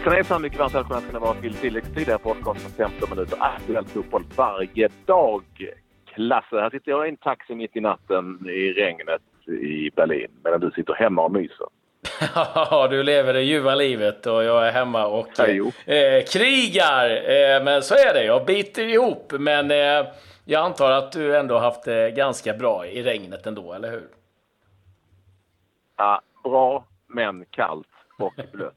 Hejsan hejsan! Mycket varmt välkomna ska ni vara till tilläggstid här podcasten 15 minuter aktuell fotboll varje dag. Klasse! Här sitter jag i en taxi mitt i natten i regnet i Berlin medan du sitter hemma och myser. Ja, du lever det ljuva livet och jag är hemma och eh, krigar. Eh, men så är det, jag biter ihop. Men eh, jag antar att du ändå haft det ganska bra i regnet ändå, eller hur? Ja, bra, men kallt och blött.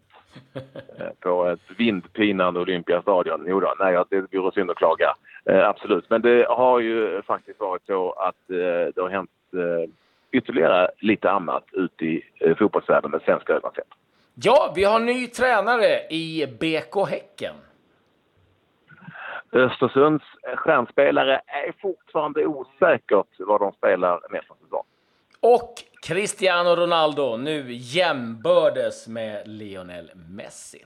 Eh, På ett vindpinande Olympiastadion. Jo då, nej, det vore synd att klaga. Eh, absolut. Men det har ju faktiskt varit så att eh, det har hänt eh, ytterligare lite annat ute i eh, fotbollsvärlden med svenska ögon. Ja, vi har ny tränare i BK Häcken. Östersunds stjärnspelare är fortfarande osäkert vad de spelar nästa säsong. Och Cristiano Ronaldo nu jämbördes med Lionel Messi.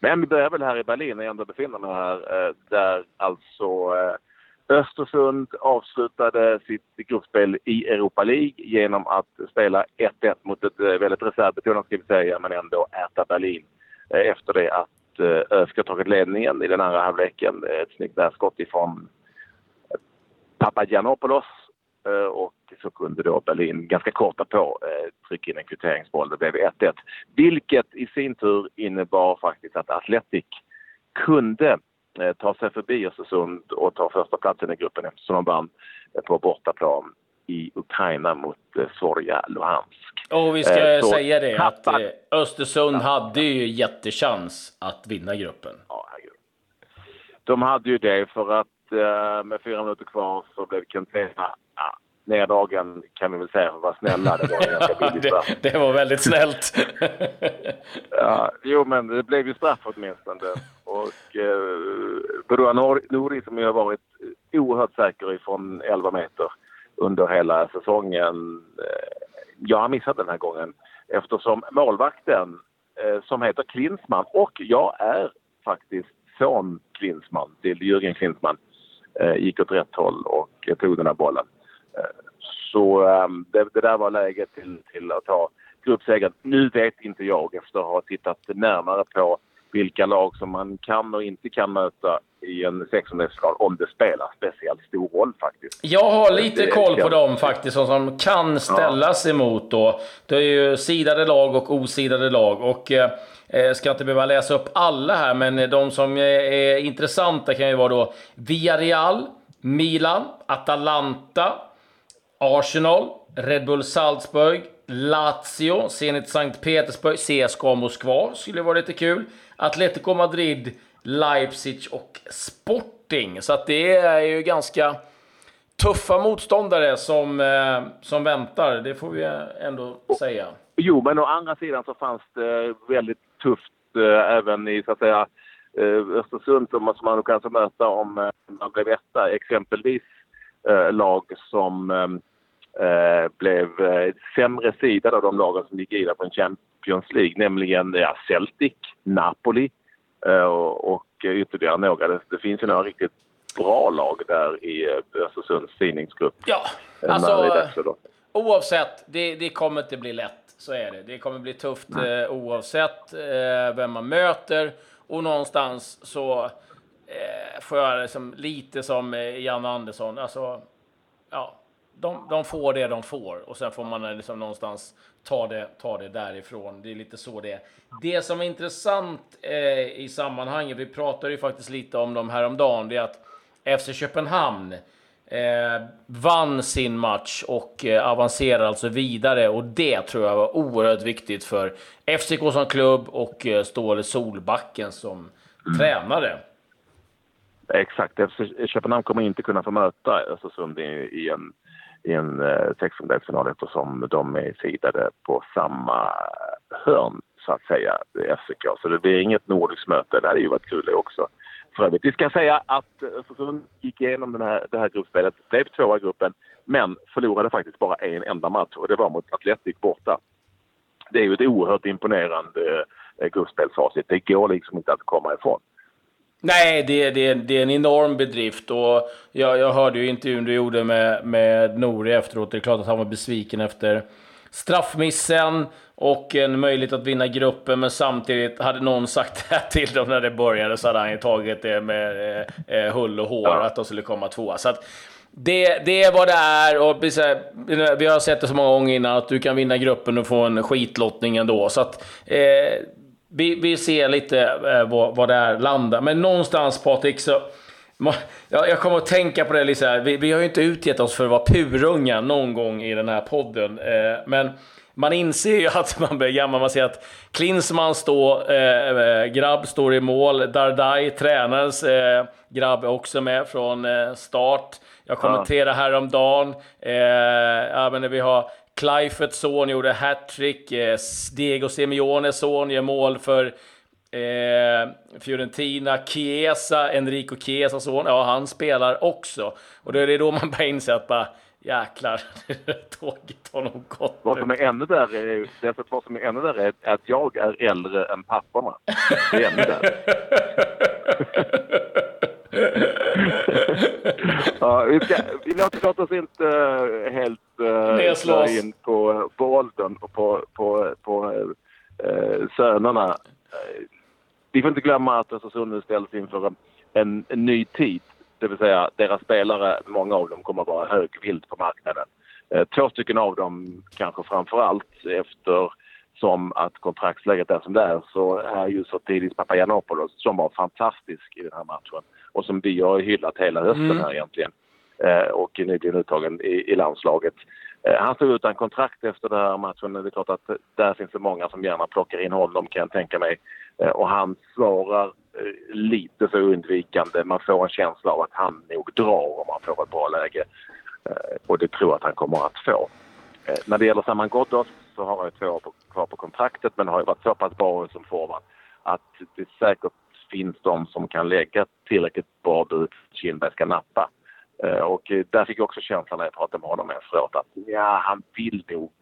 Men vi börjar väl här i Berlin, när jag ändå befinner mig här, eh, där alltså eh, Östersund avslutade sitt gruppspel i Europa League genom att spela 1-1 mot ett eh, väldigt reservbetonat, ska vi säga, men ändå äta Berlin efter det att ÖSK tagit ledningen i den andra halvleken. Ett snyggt skott ifrån Papagiannopoulos och så kunde då Berlin ganska kort på eh, trycka in en kvitteringsboll. Det blev 1-1. Vilket i sin tur innebar faktiskt att Atletic kunde eh, ta sig förbi Östersund och ta första platsen i gruppen eftersom de vann eh, på bortaplan i Ukraina mot eh, Zorja Luhansk. Och vi ska Eh, så säga det att eh, Östersund hade ju jättechans att vinna gruppen. Ja. De hade ju det för att eh, med fyra minuter kvar så blev Kentena ja, neddragen kan vi väl säga för att vara snälla. Det var ganska billig straff. det, det var väldigt snällt. Ja, jo, men det blev ju straff åtminstone. Och eh, Nor- Nouri som ju har varit oerhört säker ifrån 11 meter under hela säsongen. Eh, jag har missat den här gången eftersom målvakten eh, som heter Klinsmann och jag är faktiskt son Klinsmann till Jürgen Klinsmann eh, Eh, gick åt rätt håll och eh, tog den här bollen. Eh, så eh, det, det där var läget till, till att ta gruppsegern. Nu vet inte jag efter att ha tittat närmare på vilka lag som man kan och inte kan möta i en sexondelsfinal om det spelar speciellt stor roll faktiskt. Jag har lite koll på ja. dem faktiskt, som- som kan ställas emot då. Det är ju sidade lag och osidade lag. Och eh, eh, ska inte behöva läsa upp alla här, men de som är, är intressanta kan ju vara då Villarreal, Milan, Atalanta, Arsenal, Red Bull Salzburg, Lazio, Zenit Sankt Petersburg, CSKA Moskva skulle vara lite kul. Atletico Madrid, Leipzig och Sporting. Så att det är ju ganska tuffa motståndare som, eh, som väntar. Det får vi ändå säga. Jo, men å andra sidan så fanns det väldigt tufft eh, även i så att säga eh, Östersund som som man kanske möta om eh, man blev etta. Exempelvis eh, lag som eh, blev sämre sidade av de lagen som gick vidare på en Champions League, nämligen ja, Celtic, Napoli och, och ytterligare några. Det, finns ju några riktigt bra lag där i eh, Östersunds tidningsgrupp. Ja, eh, alltså oavsett, det, det kommer inte bli lätt. Så är det. Det kommer bli tufft eh, oavsett eh, vem man möter. Och någonstans så eh, får jag liksom lite som eh, Jan Andersson. Alltså, ja, de, de får det de får och sen får man eh, liksom någonstans ta det, ta det därifrån. Det är lite så det är. Det som är intressant eh, i sammanhanget, vi pratade ju faktiskt lite om dem häromdagen, det är att FC Köpenhamn eh, vann sin match och eh, avancerar alltså vidare och det tror jag var oerhört viktigt för FCK som klubb och eh, Ståle Solbacken som tränare. Exakt. FC Köpenhamn kommer inte kunna få möta Östersund i, i en, i en eh, sextondelsfinal eftersom de är sidade på samma hörn, så att säga, FCK. Så det blir inget nordiskt möte. Det hade ju varit kul det också. För övrigt, vi ska säga att Östersund gick igenom den här, det här gruppspelet, blev tvåa i gruppen, men förlorade faktiskt bara en enda match och det var mot Atletic borta. Det är ju ett oerhört imponerande eh, gruppspelsfacit. Det går liksom inte att komma ifrån. Nej, det, det, det är en enorm bedrift och jag, jag hörde ju intervjun du gjorde med, med Nori efteråt. Det är klart att han var besviken efter straffmissen och en möjlighet att vinna gruppen, men samtidigt hade någon sagt det här till dem när det började så hade han ju tagit det med eh, eh hull och hår att de skulle komma tvåa. Så att, det, det är vad det är och vi har sett det så många gånger innan att du kan vinna gruppen och få en skitlottning ändå. Så att, eh, vi, vi ser lite eh, vad, vad det är landar. Men någonstans Patrik så jag, jag kommer att tänka på det lite här. Vi, vi har ju inte utgett oss för att vara purunga någon gång i den här podden. Eh, men man inser ju att man blir gammal. Man ser att Klinsmann står, eh, eh, grabb står i mål. Dardai, tränarens eh, grabb, är också med från eh, start. Jag kommenterade häromdagen. Eh, ja, men vi har Kleiferts son gjorde hattrick. Eh, Diego Simeones son gör mål för Eh, Fiorentina, Chiesa, Enrico Chiesas son, ja han spelar också. Och då är det då man börjar inse att bara, jäklar, tåget har nog gått Vad som är ännu värre är, därför vad som är ännu värre är att jag är äldre än papporna. Det är ännu värre. ja, vi, ska, vi låter oss inte helt uh, in på, på åldern och på, på, på uh, sönerna vi får inte glömma att Östersund nu ställs inför en, en, en, ny tid. Det vill säga deras spelare, många av dem kommer att vara högvilt på marknaden. Eh, två stycken av dem kanske framför allt eftersom att kontraktsläget är som det är så är ju Sotiris Papagiannopoulos som var fantastisk i den här matchen och som vi har hyllat hela hösten mm. här egentligen eh, och nyligen uttagen i, i landslaget. Eh, han stod utan kontrakt efter den här matchen. Det är klart att där finns det många som gärna plockar in honom kan jag tänka mig. Eh, och han svarar lite så undvikande. Man får en känsla av att han nog drar om han får ett bra läge. Och det tror jag att han kommer att få. När det gäller Saman Ghoddos så har han ju två år kvar på kontraktet men har ju varit så pass bra som forward att det säkert finns de som kan lägga tillräckligt bra bud för att Kindberg ska nappa. Eh, och där fick jag också känslan när jag pratade med honom efteråt att ja, han vill nog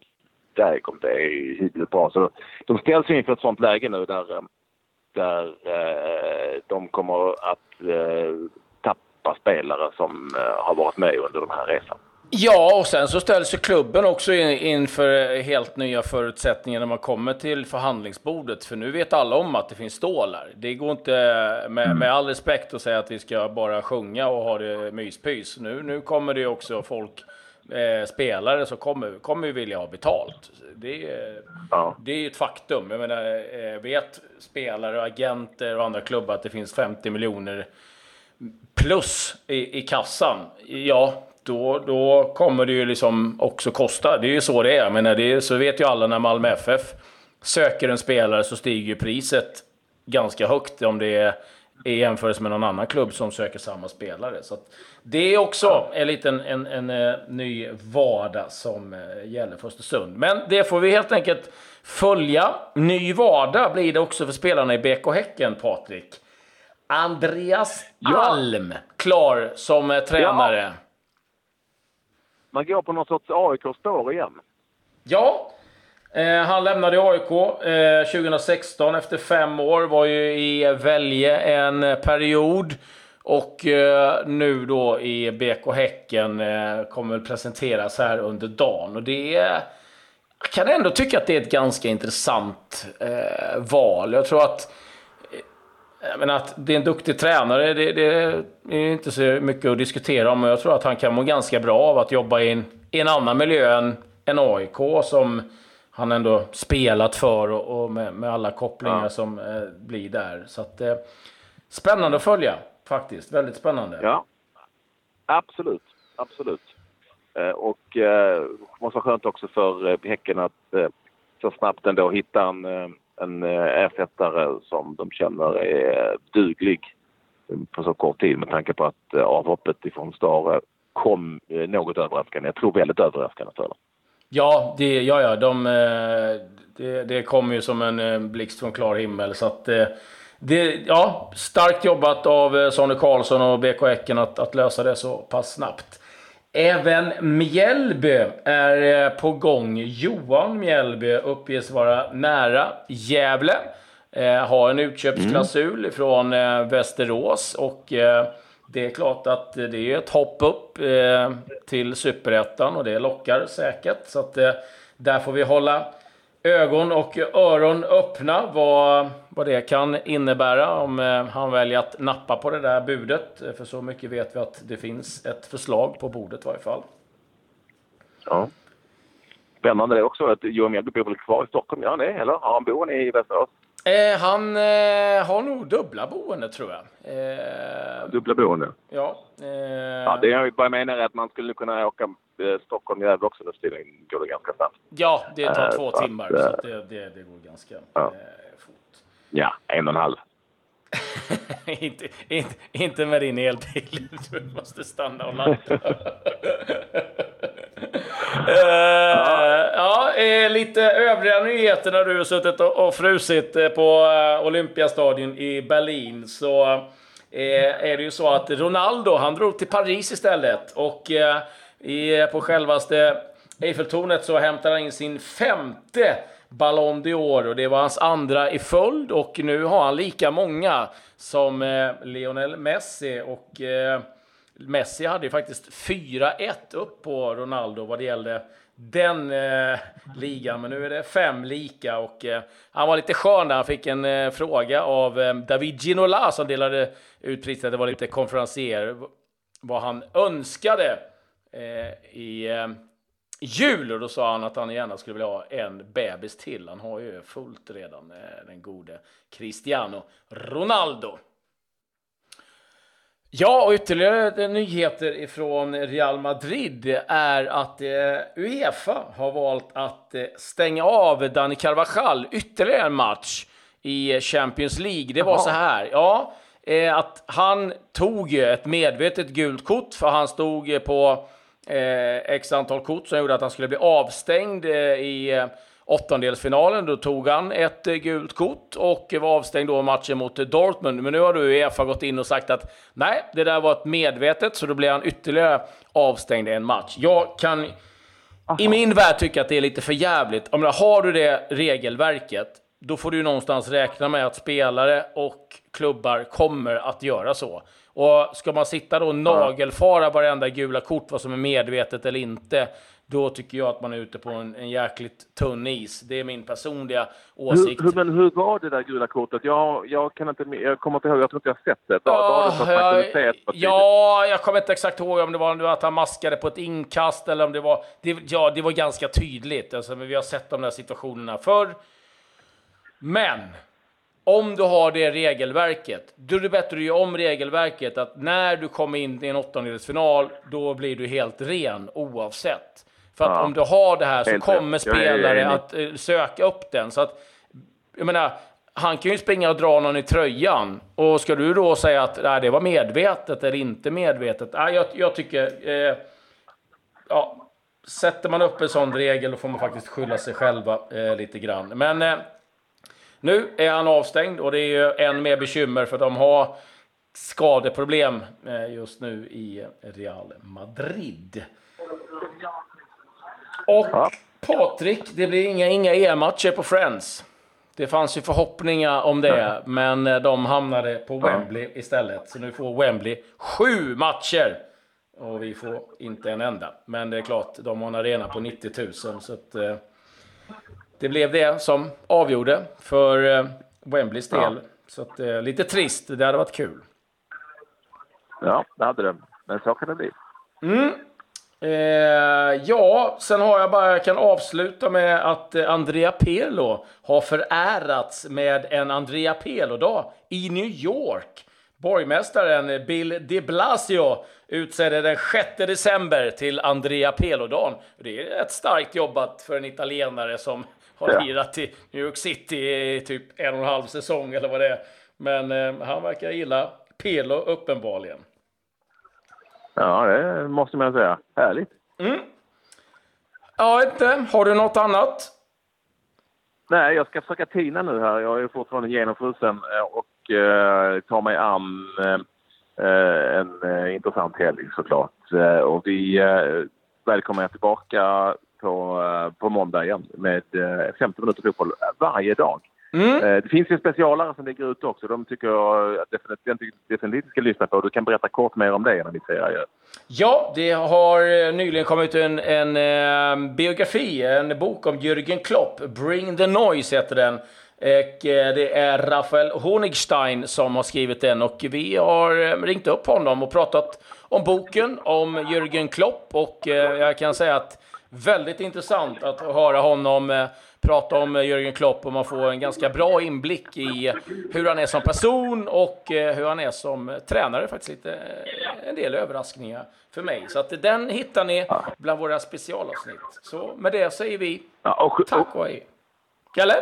där om det är hyggligt bra. Så de ställs inför ett sånt läge nu där, eh, där eh, de kommer att eh, tappa spelare som eh, har varit med under den här resan. Ja, och sen så ställs ju klubben också inför helt nya förutsättningar när man kommer till förhandlingsbordet. För nu vet alla om att det finns stålar. Det går inte, med, mm. med all respekt, att säga att vi ska bara sjunga och ha det myspys. Nu, nu kommer det också folk, eh, spelare som kommer, kommer vilja ha betalt. Det, ja. det är ju ett faktum. Jag menar, eh, vet spelare, agenter och andra klubbar att det finns 50 miljoner plus i, i kassan, ja, då, då kommer det ju liksom också kosta. Det är ju så det är. Men det är, så vet ju alla när Malmö FF söker en spelare så stiger ju priset ganska högt om det är i jämförelse med någon annan klubb som söker samma spelare. Så det är också en liten en, en, en, eh, ny vardag som eh, gäller för Östersund. Men det får vi helt enkelt följa. Ny vardag blir det också för spelarna i BK Häcken, Patrik. Andreas. Alm, klar som eh, tränare. Ja man går på någon sorts AIK-spår igen. Ja, eh, han lämnade AIK eh, 2016 efter fem år. Var ju i Välje en period. Och eh, nu då i BK Häcken eh, kommer väl presenteras här under dagen. Och det är... Jag kan ändå tycka att det är ett ganska intressant eh, val. Jag tror att men att det är en duktig tränare, det, det, är inte så mycket att diskutera om. Jag tror att han kan må ganska bra av att jobba i en, i en annan miljö än, än AIK som han ändå spelat för och, och med, med, alla kopplingar ja. som eh, blir där. Så att, eh, spännande att följa faktiskt. Väldigt spännande. Ja, absolut. Absolut. Eh, och eh, måste vara skönt också för eh, Häcken att eh, så snabbt ändå hitta en eh, en eh, ersättare som de känner är duglig på så kort tid med tanke på att eh, avhoppet ifrån Stare kom eh, något överraskande. Jag tror väldigt överraskande för dem. Ja, det, ja, ja de, det, det kom ju som en blixt från klar himmel. Så att, det, ja, starkt jobbat av Sonny Karlsson och BK Häcken att, att lösa det så pass snabbt. Även Mjällby är eh, på gång. Johan Mjällby uppges vara nära Gävle. Eh, har en utköpsklausul mm. från eh, Västerås och eh, det är klart att det är ett hopp upp eh, till superettan och det lockar säkert. Så att, eh, där får vi hålla ögon och öron öppna vad, vad det kan innebära om eh, han väljer att nappa på det där budet. För så mycket vet vi att det finns ett förslag på bordet i varje fall. Ja. Spännande det också att Johan Mjällby bor väl kvar i Stockholm? Han det? Eller har han boende i Västerås? Eh, han eh, har nog dubbla boende, tror jag. Eh, dubbla boende? Ja. Eh, ja det jag bara menar är att man skulle kunna åka eh, Stockholm-Gävle också nu tiden går det ganska snabbt. Ja, det tar två timmar, att, så det, det, det, går ganska ja. fort. Ja, en och en halv. inte, inte, inte med din elbil. Du måste stanna och ladda. Uh, ja, eh, lite övriga nyheter när du har suttit och, och frusit eh, på uh, Olympiastadion i Berlin. Så uh, är det ju så att Ronaldo, han drog till Paris istället. Och i, på självaste Eiffeltornet så hämtade han in sin femte Ballon d'Or och det var hans andra i följd och nu har han lika många som eh, Lionel Messi och eh, Messi hade ju faktiskt 4-1 upp på Ronaldo vad det gällde den eh, ligan, men nu är det fem lika och eh, han var lite skön när han fick en eh, fråga av eh, David Ginola som delade ut priset. Det var lite konferencier vad han önskade eh, i eh, jul och då sa han att han gärna skulle vilja ha en bebis till. Han har ju fullt redan, eh, den gode Cristiano Ronaldo. Ja, och ytterligare nyheter ifrån Real Madrid är att eh, Uefa har valt att eh, stänga av Dani Carvajal ytterligare en match i Champions League. Det var Aha. så här, ja, att han tog ett medvetet gult kort för han stod på x antal kort som gjorde att han skulle bli avstängd i åttondelsfinalen. Då tog han ett eh, gult kort och var avstängd då matchen mot Dortmund. Men nu har du Uefa gått in och sagt att nej, det där var ett medvetet, så då blir han ytterligare avstängd i en match. Jag kan Aha. i min värld tycka att det är lite för jävligt. Om har du det regelverket, då får du någonstans räkna med att spelare och klubbar kommer att göra så. Och ska man sitta då och nagelfara varenda gula kort, vad som är medvetet eller inte, då tycker jag att man är ute på en, en jäkligt tunn is. Det är min personliga åsikt. Hur, hur, men hur var det där gula kortet? Jag, jag, kan inte, jag kommer inte ihåg, jag tror inte jag har sett det. Var, oh, var det jag, ja, jag kommer inte exakt ihåg om det var att han maskade på ett inkast eller om det var... Det, ja, det var ganska tydligt. Alltså, vi har sett de där situationerna förr. Men om du har det regelverket, då är det bättre att göra om regelverket. Att när du kommer in i en åttondelsfinal, då blir du helt ren oavsett. För att ja. om du har det här så Helt kommer rätt. spelare att uh, söka upp den. Så att, jag menar, han kan ju springa och dra någon i tröjan. Och ska du då säga att nej, det var medvetet eller inte medvetet? Nej, jag, jag tycker... Eh, ja, sätter man upp en sån regel då får man faktiskt skylla sig själva eh, lite grann. Men eh, nu är han avstängd och det är ju än mer bekymmer för de har skadeproblem eh, just nu i Real Madrid. Och ja. Patrik, det blir inga, inga EM-matcher på Friends. Det fanns ju förhoppningar om det, men eh, de hamnade på Wembley istället. Så nu får Wembley sju matcher. Och vi får inte en enda. Men det är klart, de har en arena på 90 000. Så att, eh, det blev det som avgjorde för eh, Wembleys del. Ja. Så att, eh, lite trist. Det hade varit kul. Ja, det hade det. Men så kan det bli. Mm. Eh, ja, sen har jag bara, jag kan avsluta med att eh, Andrea Pirlo har förärats med en Andrea Pirlo-dag i New York. Borgmästaren Bill de Blasio utsedde den 6 december till Andrea Pirlo-dagen. Det är ett starkt jobbat för en italienare som har lirat i New York City i typ en och en halv säsong eller vad det är. Men eh, han verkar gilla Pirlo uppenbarligen. Ja, det måste man säga. Härligt. Mm. Ja, inte. Har du något annat? Nej, jag ska försöka tina nu här. Jag är fortfarande genomfrusen eh, och eh, tar mig an eh, en eh, intressant helg såklart. Eh, och vi eh, välkomnar er tillbaka på, eh, på måndag igen med 50 minuter fotboll varje dag. Mm. Eh, det finns ju specialare som ligger ute också. De tycker jag definitivt, definitivt ska lyssna på. Du kan berätta kort mer om det när vi säger. Ja, det har eh, nyligen kommit en, en, en eh, biografi, en bok om Jürgen Klopp. Bring the Noise heter den. Och det är Rafael Honigstein som har skrivit den och vi har ringt upp honom och pratat om boken, om Jürgen Klopp och jag kan säga att väldigt intressant att höra honom prata om eh, Jürgen Klopp och man får en ganska bra inblick i hur han är som person och eh, hur han är som tränare. Faktiskt lite, eh, en del överraskningar för mig. Så att den hittar ni bland våra specialavsnitt. Så med det säger vi tack och hej. Kalle?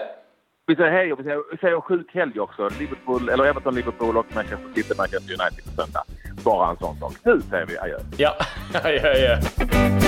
Vi säger hej och vi säger, vi säger sjuk helg också. Liverpool, eller Everton, Liverpool och Manchester City, Manchester United på söndag. Bara en sån sak. Nu säger vi adjö. Ja, adjö, adjö.